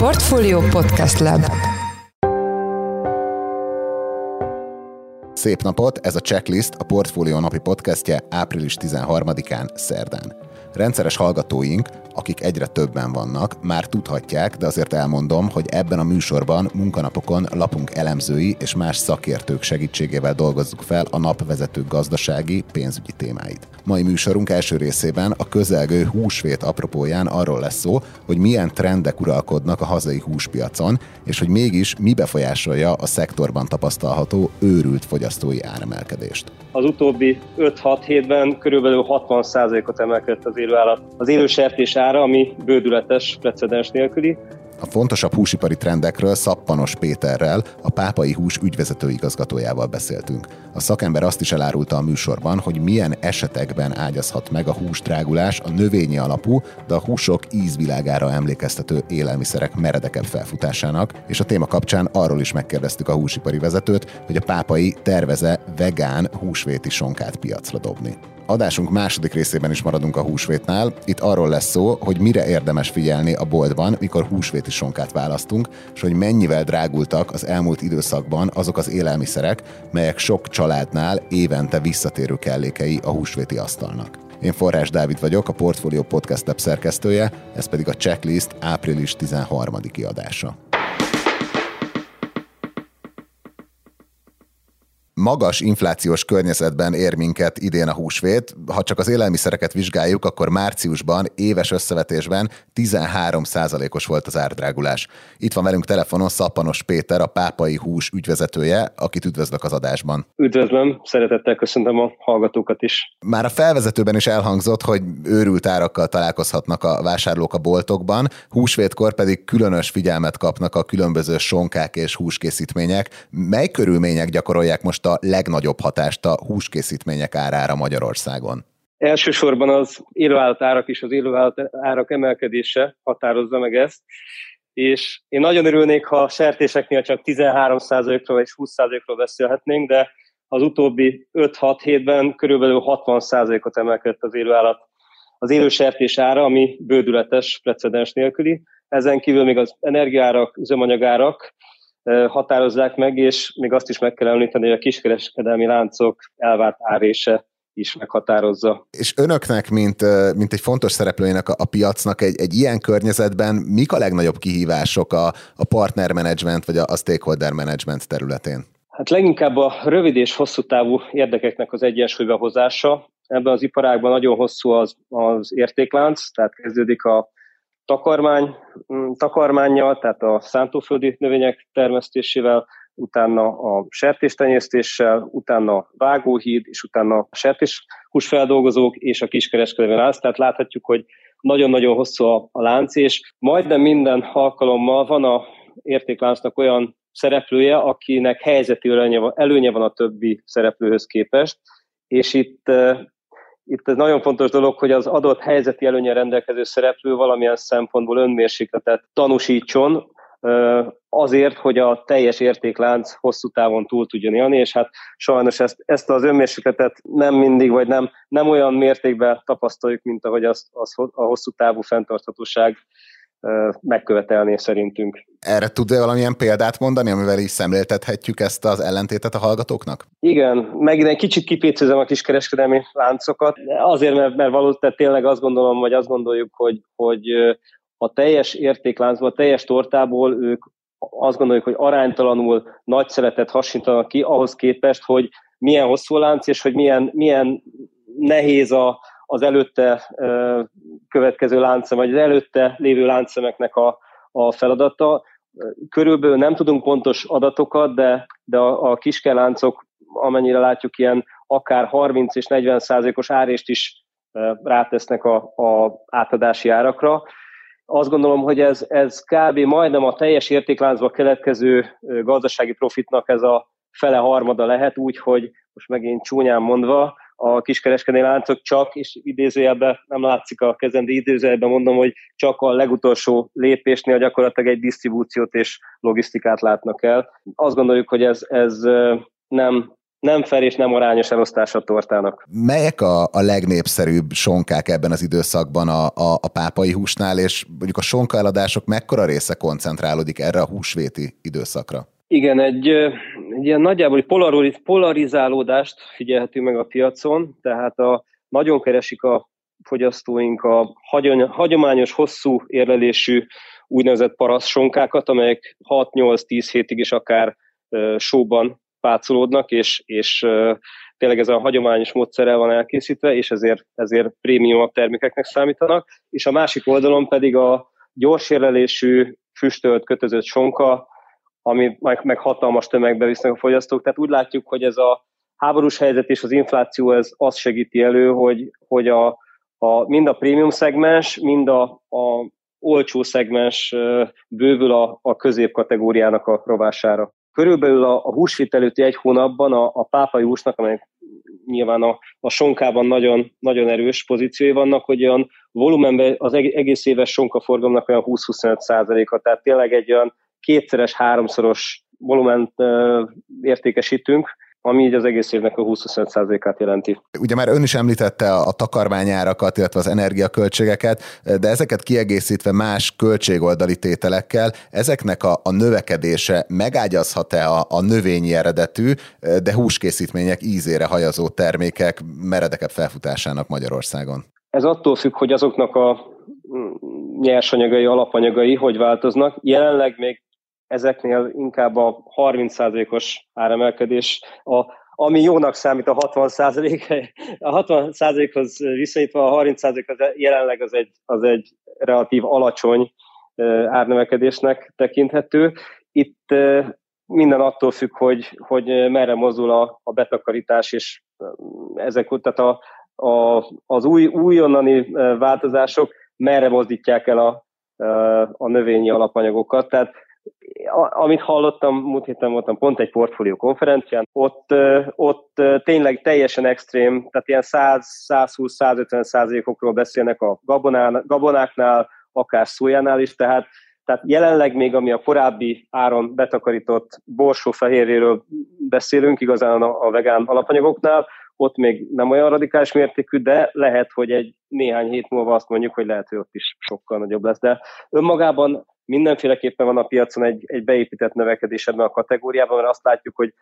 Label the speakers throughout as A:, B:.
A: Portfolio Podcast Lab
B: Szép napot, ez a Checklist, a Portfolio napi podcastje április 13-án, szerdán. Rendszeres hallgatóink, akik egyre többen vannak, már tudhatják, de azért elmondom, hogy ebben a műsorban munkanapokon lapunk elemzői és más szakértők segítségével dolgozzuk fel a napvezető gazdasági, pénzügyi témáit. Mai műsorunk első részében a közelgő húsvét apropóján arról lesz szó, hogy milyen trendek uralkodnak a hazai húspiacon, és hogy mégis mi befolyásolja a szektorban tapasztalható őrült fogyasztói áremelkedést.
C: Az utóbbi 5-6 hétben körülbelül 60%-ot emelkedett az élőállat. Az élő sertés ára, ami bődületes, precedens nélküli,
B: a fontosabb húsipari trendekről Szappanos Péterrel, a Pápai Hús ügyvezető igazgatójával beszéltünk. A szakember azt is elárulta a műsorban, hogy milyen esetekben ágyazhat meg a húsdrágulás a növényi alapú, de a húsok ízvilágára emlékeztető élelmiszerek meredekebb felfutásának, és a téma kapcsán arról is megkérdeztük a húsipari vezetőt, hogy a pápai terveze vegán húsvéti sonkát piacra dobni. Adásunk második részében is maradunk a húsvétnál. Itt arról lesz szó, hogy mire érdemes figyelni a boltban, mikor húsvéti sonkát választunk, és hogy mennyivel drágultak az elmúlt időszakban azok az élelmiszerek, melyek sok családnál évente visszatérő kellékei a húsvéti asztalnak. Én Forrás Dávid vagyok, a Portfolio Podcast Lab szerkesztője, ez pedig a Checklist április 13. adása. Magas inflációs környezetben ér minket idén a húsvét. Ha csak az élelmiszereket vizsgáljuk, akkor márciusban éves összevetésben 13%-os volt az árdrágulás. Itt van velünk telefonon Szappanos Péter, a Pápai Hús ügyvezetője, akit üdvözlök az adásban.
C: Üdvözlöm, szeretettel köszöntöm a hallgatókat is.
B: Már a felvezetőben is elhangzott, hogy őrült árakkal találkozhatnak a vásárlók a boltokban, húsvétkor pedig különös figyelmet kapnak a különböző sonkák és húskészítmények. Mely körülmények gyakorolják most a legnagyobb hatást a húskészítmények árára Magyarországon?
C: Elsősorban az élőállat árak és az élőállat árak emelkedése határozza meg ezt, és én nagyon örülnék, ha a sertéseknél csak 13%-ról vagy 20%-ról beszélhetnénk, de az utóbbi 5-6 hétben körülbelül 60%-ot emelkedett az élőállat az élő sertés ára, ami bődületes, precedens nélküli. Ezen kívül még az energiárak, üzemanyagárak, határozzák meg, és még azt is meg kell említeni, hogy a kiskereskedelmi láncok elvárt árése is meghatározza.
B: És önöknek, mint, mint egy fontos szereplőjének a, a piacnak egy, egy ilyen környezetben mik a legnagyobb kihívások a, a partner management vagy a, a stakeholder management területén?
C: Hát leginkább a rövid és hosszú távú érdekeknek az egyensúlyba hozása. Ebben az iparágban nagyon hosszú az, az értéklánc, tehát kezdődik a takarmány, mm, takarmányjal, tehát a szántóföldi növények termesztésével, utána a sertéstenyésztéssel, utána a vágóhíd, és utána a sertés húsfeldolgozók és a kiskereskedelmi lánc. Tehát láthatjuk, hogy nagyon-nagyon hosszú a, a lánc, és majdnem minden alkalommal van a értékláncnak olyan szereplője, akinek helyzeti előnye van, előnye van a többi szereplőhöz képest, és itt itt ez nagyon fontos dolog, hogy az adott helyzeti előnye rendelkező szereplő valamilyen szempontból önmérsékletet tanúsítson, azért, hogy a teljes értéklánc hosszú távon túl tudjon élni, és hát sajnos ezt, ezt az önmérsékletet nem mindig, vagy nem, nem olyan mértékben tapasztaljuk, mint ahogy azt, az a hosszú távú fenntarthatóság megkövetelné szerintünk.
B: Erre tud valamilyen példát mondani, amivel is szemléltethetjük ezt az ellentétet a hallgatóknak?
C: Igen, megint egy kicsit kipécézem a kiskereskedelmi láncokat, azért, mert, mert valószínűleg tényleg azt gondolom, vagy azt gondoljuk, hogy, hogy a teljes értékláncból, a teljes tortából ők azt gondoljuk, hogy aránytalanul nagy szeretet hasonlítanak ki ahhoz képest, hogy milyen hosszú lánc, és hogy milyen, milyen nehéz a, az előtte következő láncem, vagy az előtte lévő láncszemeknek a, a feladata. Körülbelül nem tudunk pontos adatokat, de, de a, a kiskeláncok, amennyire látjuk, ilyen akár 30 és 40 százalékos árést is rátesznek a, a átadási árakra. Azt gondolom, hogy ez, ez kb. majdnem a teljes értékláncba keletkező gazdasági profitnak ez a fele harmada lehet, úgyhogy most megint csúnyán mondva, a kiskereskedelmi láncok csak, és idézőjelben nem látszik a kezem, de idézőjelben mondom, hogy csak a legutolsó lépésnél gyakorlatilag egy disztribúciót és logisztikát látnak el. Azt gondoljuk, hogy ez, ez nem nem fel és nem arányos elosztás a tortának.
B: Melyek a, a legnépszerűbb sonkák ebben az időszakban a, a, a pápai húsnál, és mondjuk a sonka eladások mekkora része koncentrálódik erre a húsvéti időszakra?
C: Igen, egy, egy ilyen nagyjából polarizálódást figyelhetünk meg a piacon, tehát a, nagyon keresik a fogyasztóink a hagyományos, hosszú érlelésű úgynevezett paraszsonkákat, amelyek 6-8-10 hétig is akár sóban pácolódnak, és, és tényleg ez a hagyományos módszerrel van elkészítve, és ezért, ezért prémium termékeknek számítanak, és a másik oldalon pedig a gyors érlelésű, füstölt, kötözött sonka, ami meg, meg hatalmas tömegbe visznek a fogyasztók. Tehát úgy látjuk, hogy ez a háborús helyzet és az infláció ez azt segíti elő, hogy, hogy a, a, mind a prémium szegmens, mind a, a olcsó szegmens bővül a, a középkategóriának a rovására. Körülbelül a, a húsvét előtti egy hónapban a, a pápai húsnak, amely nyilván a, a sonkában nagyon, nagyon erős pozíciói vannak, hogy olyan volumenben az egész éves sonkaforgalomnak olyan 20-25 százaléka, tehát tényleg egy olyan kétszeres, háromszoros volument értékesítünk, ami így az egész évnek a 20-25%-át jelenti.
B: Ugye már ön is említette a takarmányárakat, illetve az energiaköltségeket, de ezeket kiegészítve más költségoldali tételekkel, ezeknek a, a növekedése megágyazhat-e a, a növényi eredetű, de húskészítmények ízére hajazó termékek meredekebb felfutásának Magyarországon?
C: Ez attól függ, hogy azoknak a nyersanyagai, alapanyagai hogy változnak. Jelenleg még ezeknél inkább a 30%-os áremelkedés, a, ami jónak számít a 60%, a 60%-hoz viszonyítva a 30% az jelenleg az egy, az egy relatív alacsony árnemelkedésnek tekinthető. Itt minden attól függ, hogy, hogy merre mozdul a, a betakarítás, és ezek, tehát a, a, az új, újonnani változások merre mozdítják el a, a növényi alapanyagokat. Tehát amit hallottam, múlt héten voltam pont egy portfólió konferencián, ott, ott tényleg teljesen extrém, tehát ilyen 100-120-150 százalékokról beszélnek a gabonán, gabonáknál, akár szójánál is, tehát, tehát jelenleg még, ami a korábbi áron betakarított borsófehérjéről beszélünk, igazán a, vegán alapanyagoknál, ott még nem olyan radikális mértékű, de lehet, hogy egy néhány hét múlva azt mondjuk, hogy lehet, hogy ott is sokkal nagyobb lesz. De önmagában mindenféleképpen van a piacon egy, egy beépített növekedés ebben a kategóriában, mert azt látjuk, hogy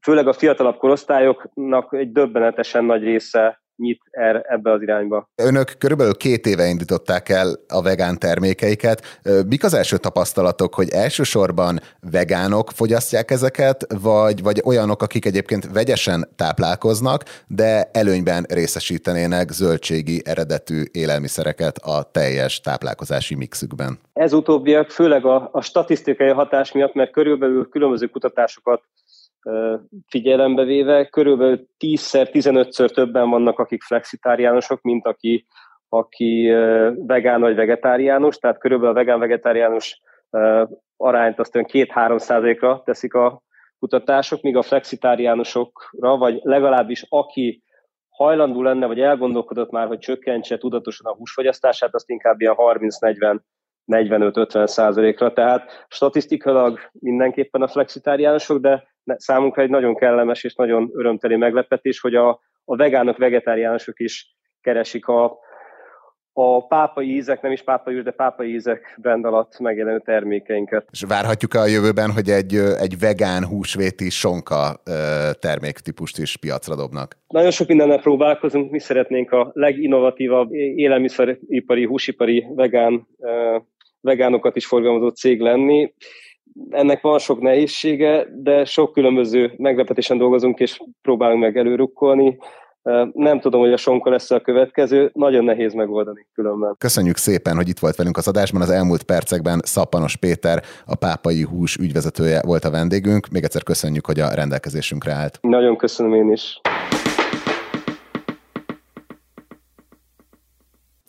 C: főleg a fiatalabb korosztályoknak egy döbbenetesen nagy része nyit er, ebbe az irányba.
B: Önök körülbelül két éve indították el a vegán termékeiket. Mik az első tapasztalatok, hogy elsősorban vegánok fogyasztják ezeket, vagy, vagy olyanok, akik egyébként vegyesen táplálkoznak, de előnyben részesítenének zöldségi eredetű élelmiszereket a teljes táplálkozási mixükben?
C: Ez utóbbiak főleg a, a statisztikai hatás miatt, mert körülbelül különböző kutatásokat figyelembe véve körülbelül 10-szer, 15-ször többen vannak, akik flexitáriánusok, mint aki, aki vegán vagy vegetáriánus, tehát körülbelül a vegán-vegetáriánus arányt azt 2-3 százalékra teszik a kutatások, míg a flexitáriánusokra, vagy legalábbis aki hajlandó lenne, vagy elgondolkodott már, hogy csökkentse tudatosan a húsfogyasztását, azt inkább ilyen 30-40 45-50 százalékra, tehát statisztikailag mindenképpen a flexitáriánusok, de számunkra egy nagyon kellemes és nagyon örömteli meglepetés, hogy a, a vegánok, vegetáriánusok is keresik a, a pápai ízek, nem is pápai íz, de pápai ízek brand alatt megjelenő termékeinket.
B: És várhatjuk a jövőben, hogy egy, egy vegán húsvéti sonka terméktípust is piacra dobnak?
C: Nagyon sok mindennel próbálkozunk, mi szeretnénk a leginnovatívabb élelmiszeripari, húsipari vegán vegánokat is forgalmazó cég lenni. Ennek van sok nehézsége, de sok különböző meglepetésen dolgozunk, és próbálunk meg előrukkolni. Nem tudom, hogy a sonka lesz a következő, nagyon nehéz megoldani különben.
B: Köszönjük szépen, hogy itt volt velünk az adásban. Az elmúlt percekben Szappanos Péter, a pápai hús ügyvezetője volt a vendégünk. Még egyszer köszönjük, hogy a rendelkezésünkre állt.
C: Nagyon köszönöm én is.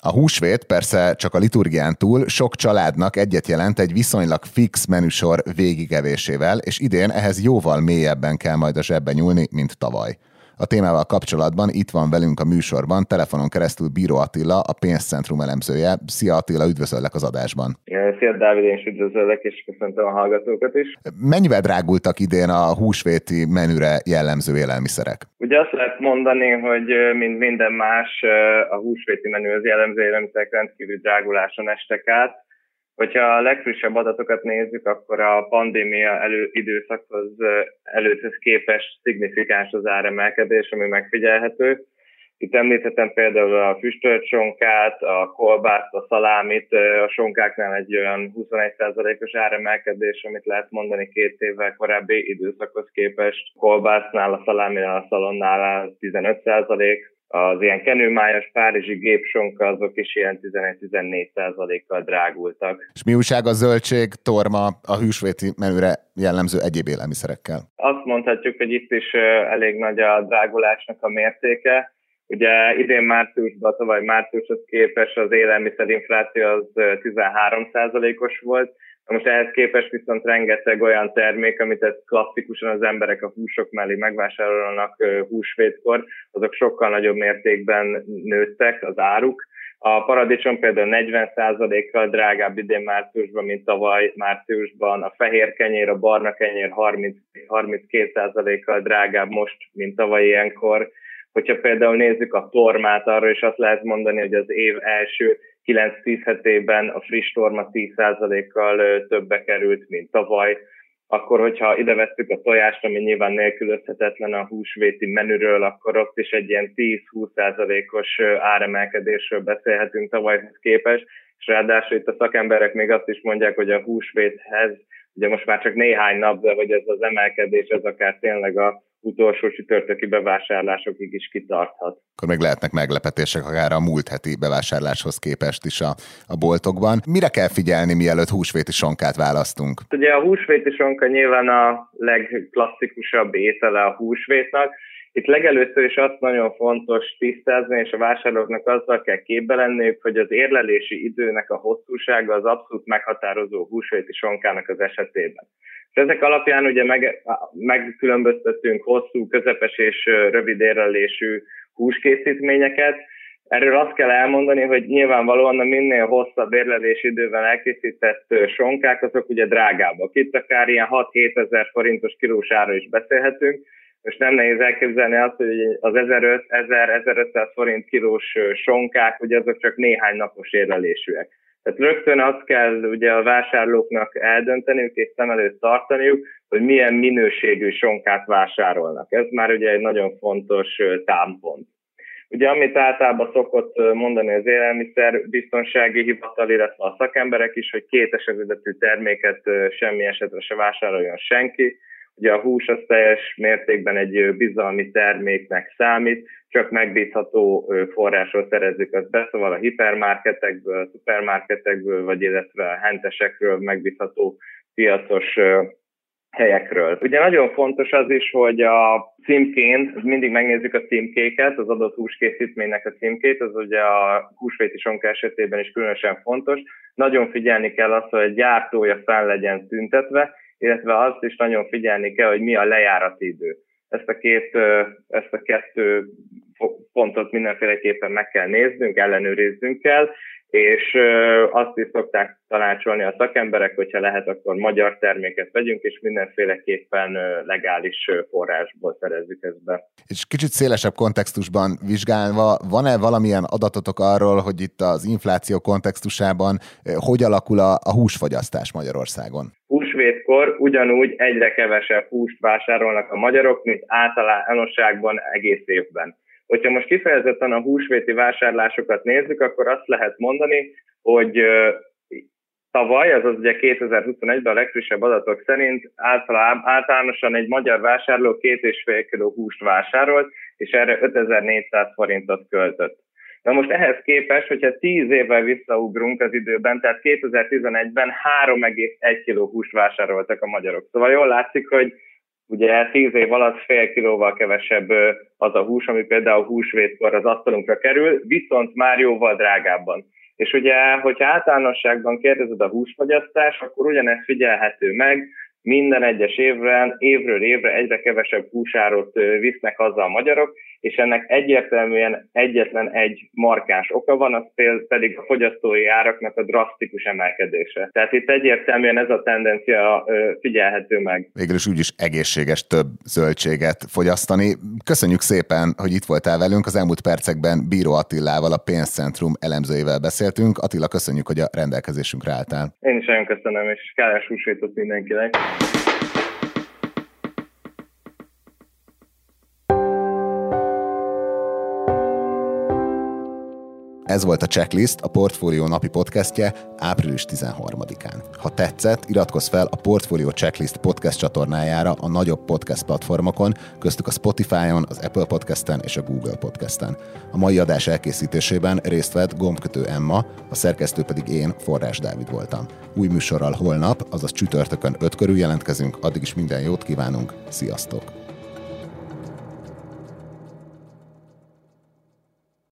B: A húsvét persze csak a liturgián túl sok családnak egyet jelent egy viszonylag fix menüsor végigevésével, és idén ehhez jóval mélyebben kell majd a zsebbe nyúlni, mint tavaly. A témával kapcsolatban itt van velünk a műsorban, telefonon keresztül Bíró Attila, a pénzcentrum elemzője. Szia Attila, üdvözöllek az adásban.
D: Szia Dávid, én is üdvözöllek, és köszöntöm a hallgatókat is.
B: Mennyivel drágultak idén a húsvéti menüre jellemző élelmiszerek?
D: Ugye azt lehet mondani, hogy mint minden más, a húsvéti menü az jellemző élelmiszerek rendkívül dráguláson estek át Hogyha a legfrissebb adatokat nézzük, akkor a pandémia elő, időszakhoz előtthez képest szignifikáns az áremelkedés, ami megfigyelhető. Itt említhetem például a füstölt sonkát, a kolbászt, a szalámit, a sonkáknál egy olyan 21%-os áremelkedés, amit lehet mondani két évvel korábbi időszakhoz képest. Kolbásznál, a szaláminál, a szalonnál 15%, az ilyen kenőmájas párizsi gépsonka azok is ilyen 11-14 kal drágultak.
B: És mi újság a zöldség, torma, a hűsvéti menüre jellemző egyéb élelmiszerekkel?
D: Azt mondhatjuk, hogy itt is elég nagy a drágulásnak a mértéke. Ugye idén márciusban, tavaly márciushoz képest az élelmiszerinfláció az 13 os volt, most ehhez képest viszont rengeteg olyan termék, amit klasszikusan az emberek a húsok mellé megvásárolnak húsvétkor, azok sokkal nagyobb mértékben nőttek az áruk. A paradicsom például 40%-kal drágább idén márciusban, mint tavaly márciusban. A fehér kenyér, a barna kenyér 30, 32%-kal drágább most, mint tavaly ilyenkor. Hogyha például nézzük a tormát, arra is azt lehet mondani, hogy az év első 9-10 hetében a friss torma 10%-kal többe került, mint tavaly. Akkor, hogyha ide vesszük a tojást, ami nyilván nélkülözhetetlen a húsvéti menüről, akkor ott is egy ilyen 10-20%-os áremelkedésről beszélhetünk tavalyhoz képest, és ráadásul itt a szakemberek még azt is mondják, hogy a húsvéthez, ugye most már csak néhány nap, de hogy ez az emelkedés, ez akár tényleg a utolsó csütörtöki bevásárlásokig is kitarthat.
B: Akkor még lehetnek meglepetések akár a múlt heti bevásárláshoz képest is a, a boltokban. Mire kell figyelni, mielőtt húsvéti sonkát választunk?
D: Ugye a húsvéti sonka nyilván a legklasszikusabb étele a húsvétnak, itt legelőször is azt nagyon fontos tisztázni, és a vásárlóknak azzal kell képbe lenniük, hogy az érlelési időnek a hosszúsága az abszolút meghatározó húsvéti sonkának az esetében. Ezek alapján ugye meg, megkülönböztetünk hosszú, közepes és rövid érlelésű húskészítményeket. Erről azt kell elmondani, hogy nyilvánvalóan a minél hosszabb érlelési idővel elkészített sonkák, azok ugye drágábbak. Itt akár ilyen 6-7 ezer forintos kilós ára is beszélhetünk, most nem nehéz elképzelni azt, hogy az 1500-1500 forint kilós sonkák, ugye azok csak néhány napos érlelésűek. Tehát rögtön azt kell ugye a vásárlóknak eldönteniük és szem előtt tartaniuk, hogy milyen minőségű sonkát vásárolnak. Ez már ugye egy nagyon fontos támpont. Ugye amit általában szokott mondani az élelmiszer biztonsági hivatal, illetve a szakemberek is, hogy két esetű terméket semmi esetre se vásároljon senki. Ugye a hús az teljes mértékben egy bizalmi terméknek számít, csak megbízható forrásról szerezzük azt be, szóval a hipermarketekből, szupermarketekből, vagy illetve a hentesekről megbízható piacos helyekről. Ugye nagyon fontos az is, hogy a címkén, mindig megnézzük a címkéket, az adott húskészítménynek a címkét, az ugye a húsvéti sonka esetében is különösen fontos. Nagyon figyelni kell azt, hogy a gyártója fel legyen tüntetve, illetve azt is nagyon figyelni kell, hogy mi a lejárati idő. Ezt a, két, ezt a kettő pontot mindenféleképpen meg kell néznünk, ellenőriznünk kell, és azt is szokták tanácsolni a szakemberek, hogyha lehet, akkor magyar terméket vegyünk, és mindenféleképpen legális forrásból szerezzük ezt be.
B: És kicsit szélesebb kontextusban vizsgálva, van-e valamilyen adatotok arról, hogy itt az infláció kontextusában hogy alakul a, a húsfogyasztás Magyarországon?
D: Húsvétkor ugyanúgy egyre kevesebb húst vásárolnak a magyarok, mint általánosságban egész évben. Hogyha most kifejezetten a húsvéti vásárlásokat nézzük, akkor azt lehet mondani, hogy tavaly, azaz ugye 2021-ben a legfrissebb adatok szerint általánosan egy magyar vásárló két és fél kiló húst vásárolt, és erre 5400 forintot költött. Na most ehhez képest, hogyha 10 évvel visszaugrunk az időben, tehát 2011-ben 3,1 kiló húst vásároltak a magyarok. Szóval jól látszik, hogy Ugye 10 év alatt fél kilóval kevesebb az a hús, ami például húsvétkor az asztalunkra kerül, viszont már jóval drágábban. És ugye, hogyha általánosságban kérdezed a húsfogyasztás, akkor ugyanezt figyelhető meg, minden egyes évben, évről évre egyre kevesebb húsárot visznek haza a magyarok, és ennek egyértelműen egyetlen egy markáns oka van, az pedig a fogyasztói áraknak a drasztikus emelkedése. Tehát itt egyértelműen ez a tendencia figyelhető meg.
B: Végül is úgyis egészséges több zöldséget fogyasztani. Köszönjük szépen, hogy itt voltál velünk. Az elmúlt percekben Bíró Attilával, a pénzcentrum elemzőjével beszéltünk. Attila, köszönjük, hogy a rendelkezésünkre álltál.
D: Én is nagyon köszönöm, és kellemes húsvétot mindenkinek.
B: Ez volt a Checklist, a Portfolio napi podcastje április 13-án. Ha tetszett, iratkozz fel a Portfolio Checklist podcast csatornájára a nagyobb podcast platformokon, köztük a Spotify-on, az Apple Podcasten és a Google Podcasten. A mai adás elkészítésében részt vett gombkötő Emma, a szerkesztő pedig én, Forrás Dávid voltam. Új műsorral holnap, azaz csütörtökön 5 körül jelentkezünk, addig is minden jót kívánunk, sziasztok!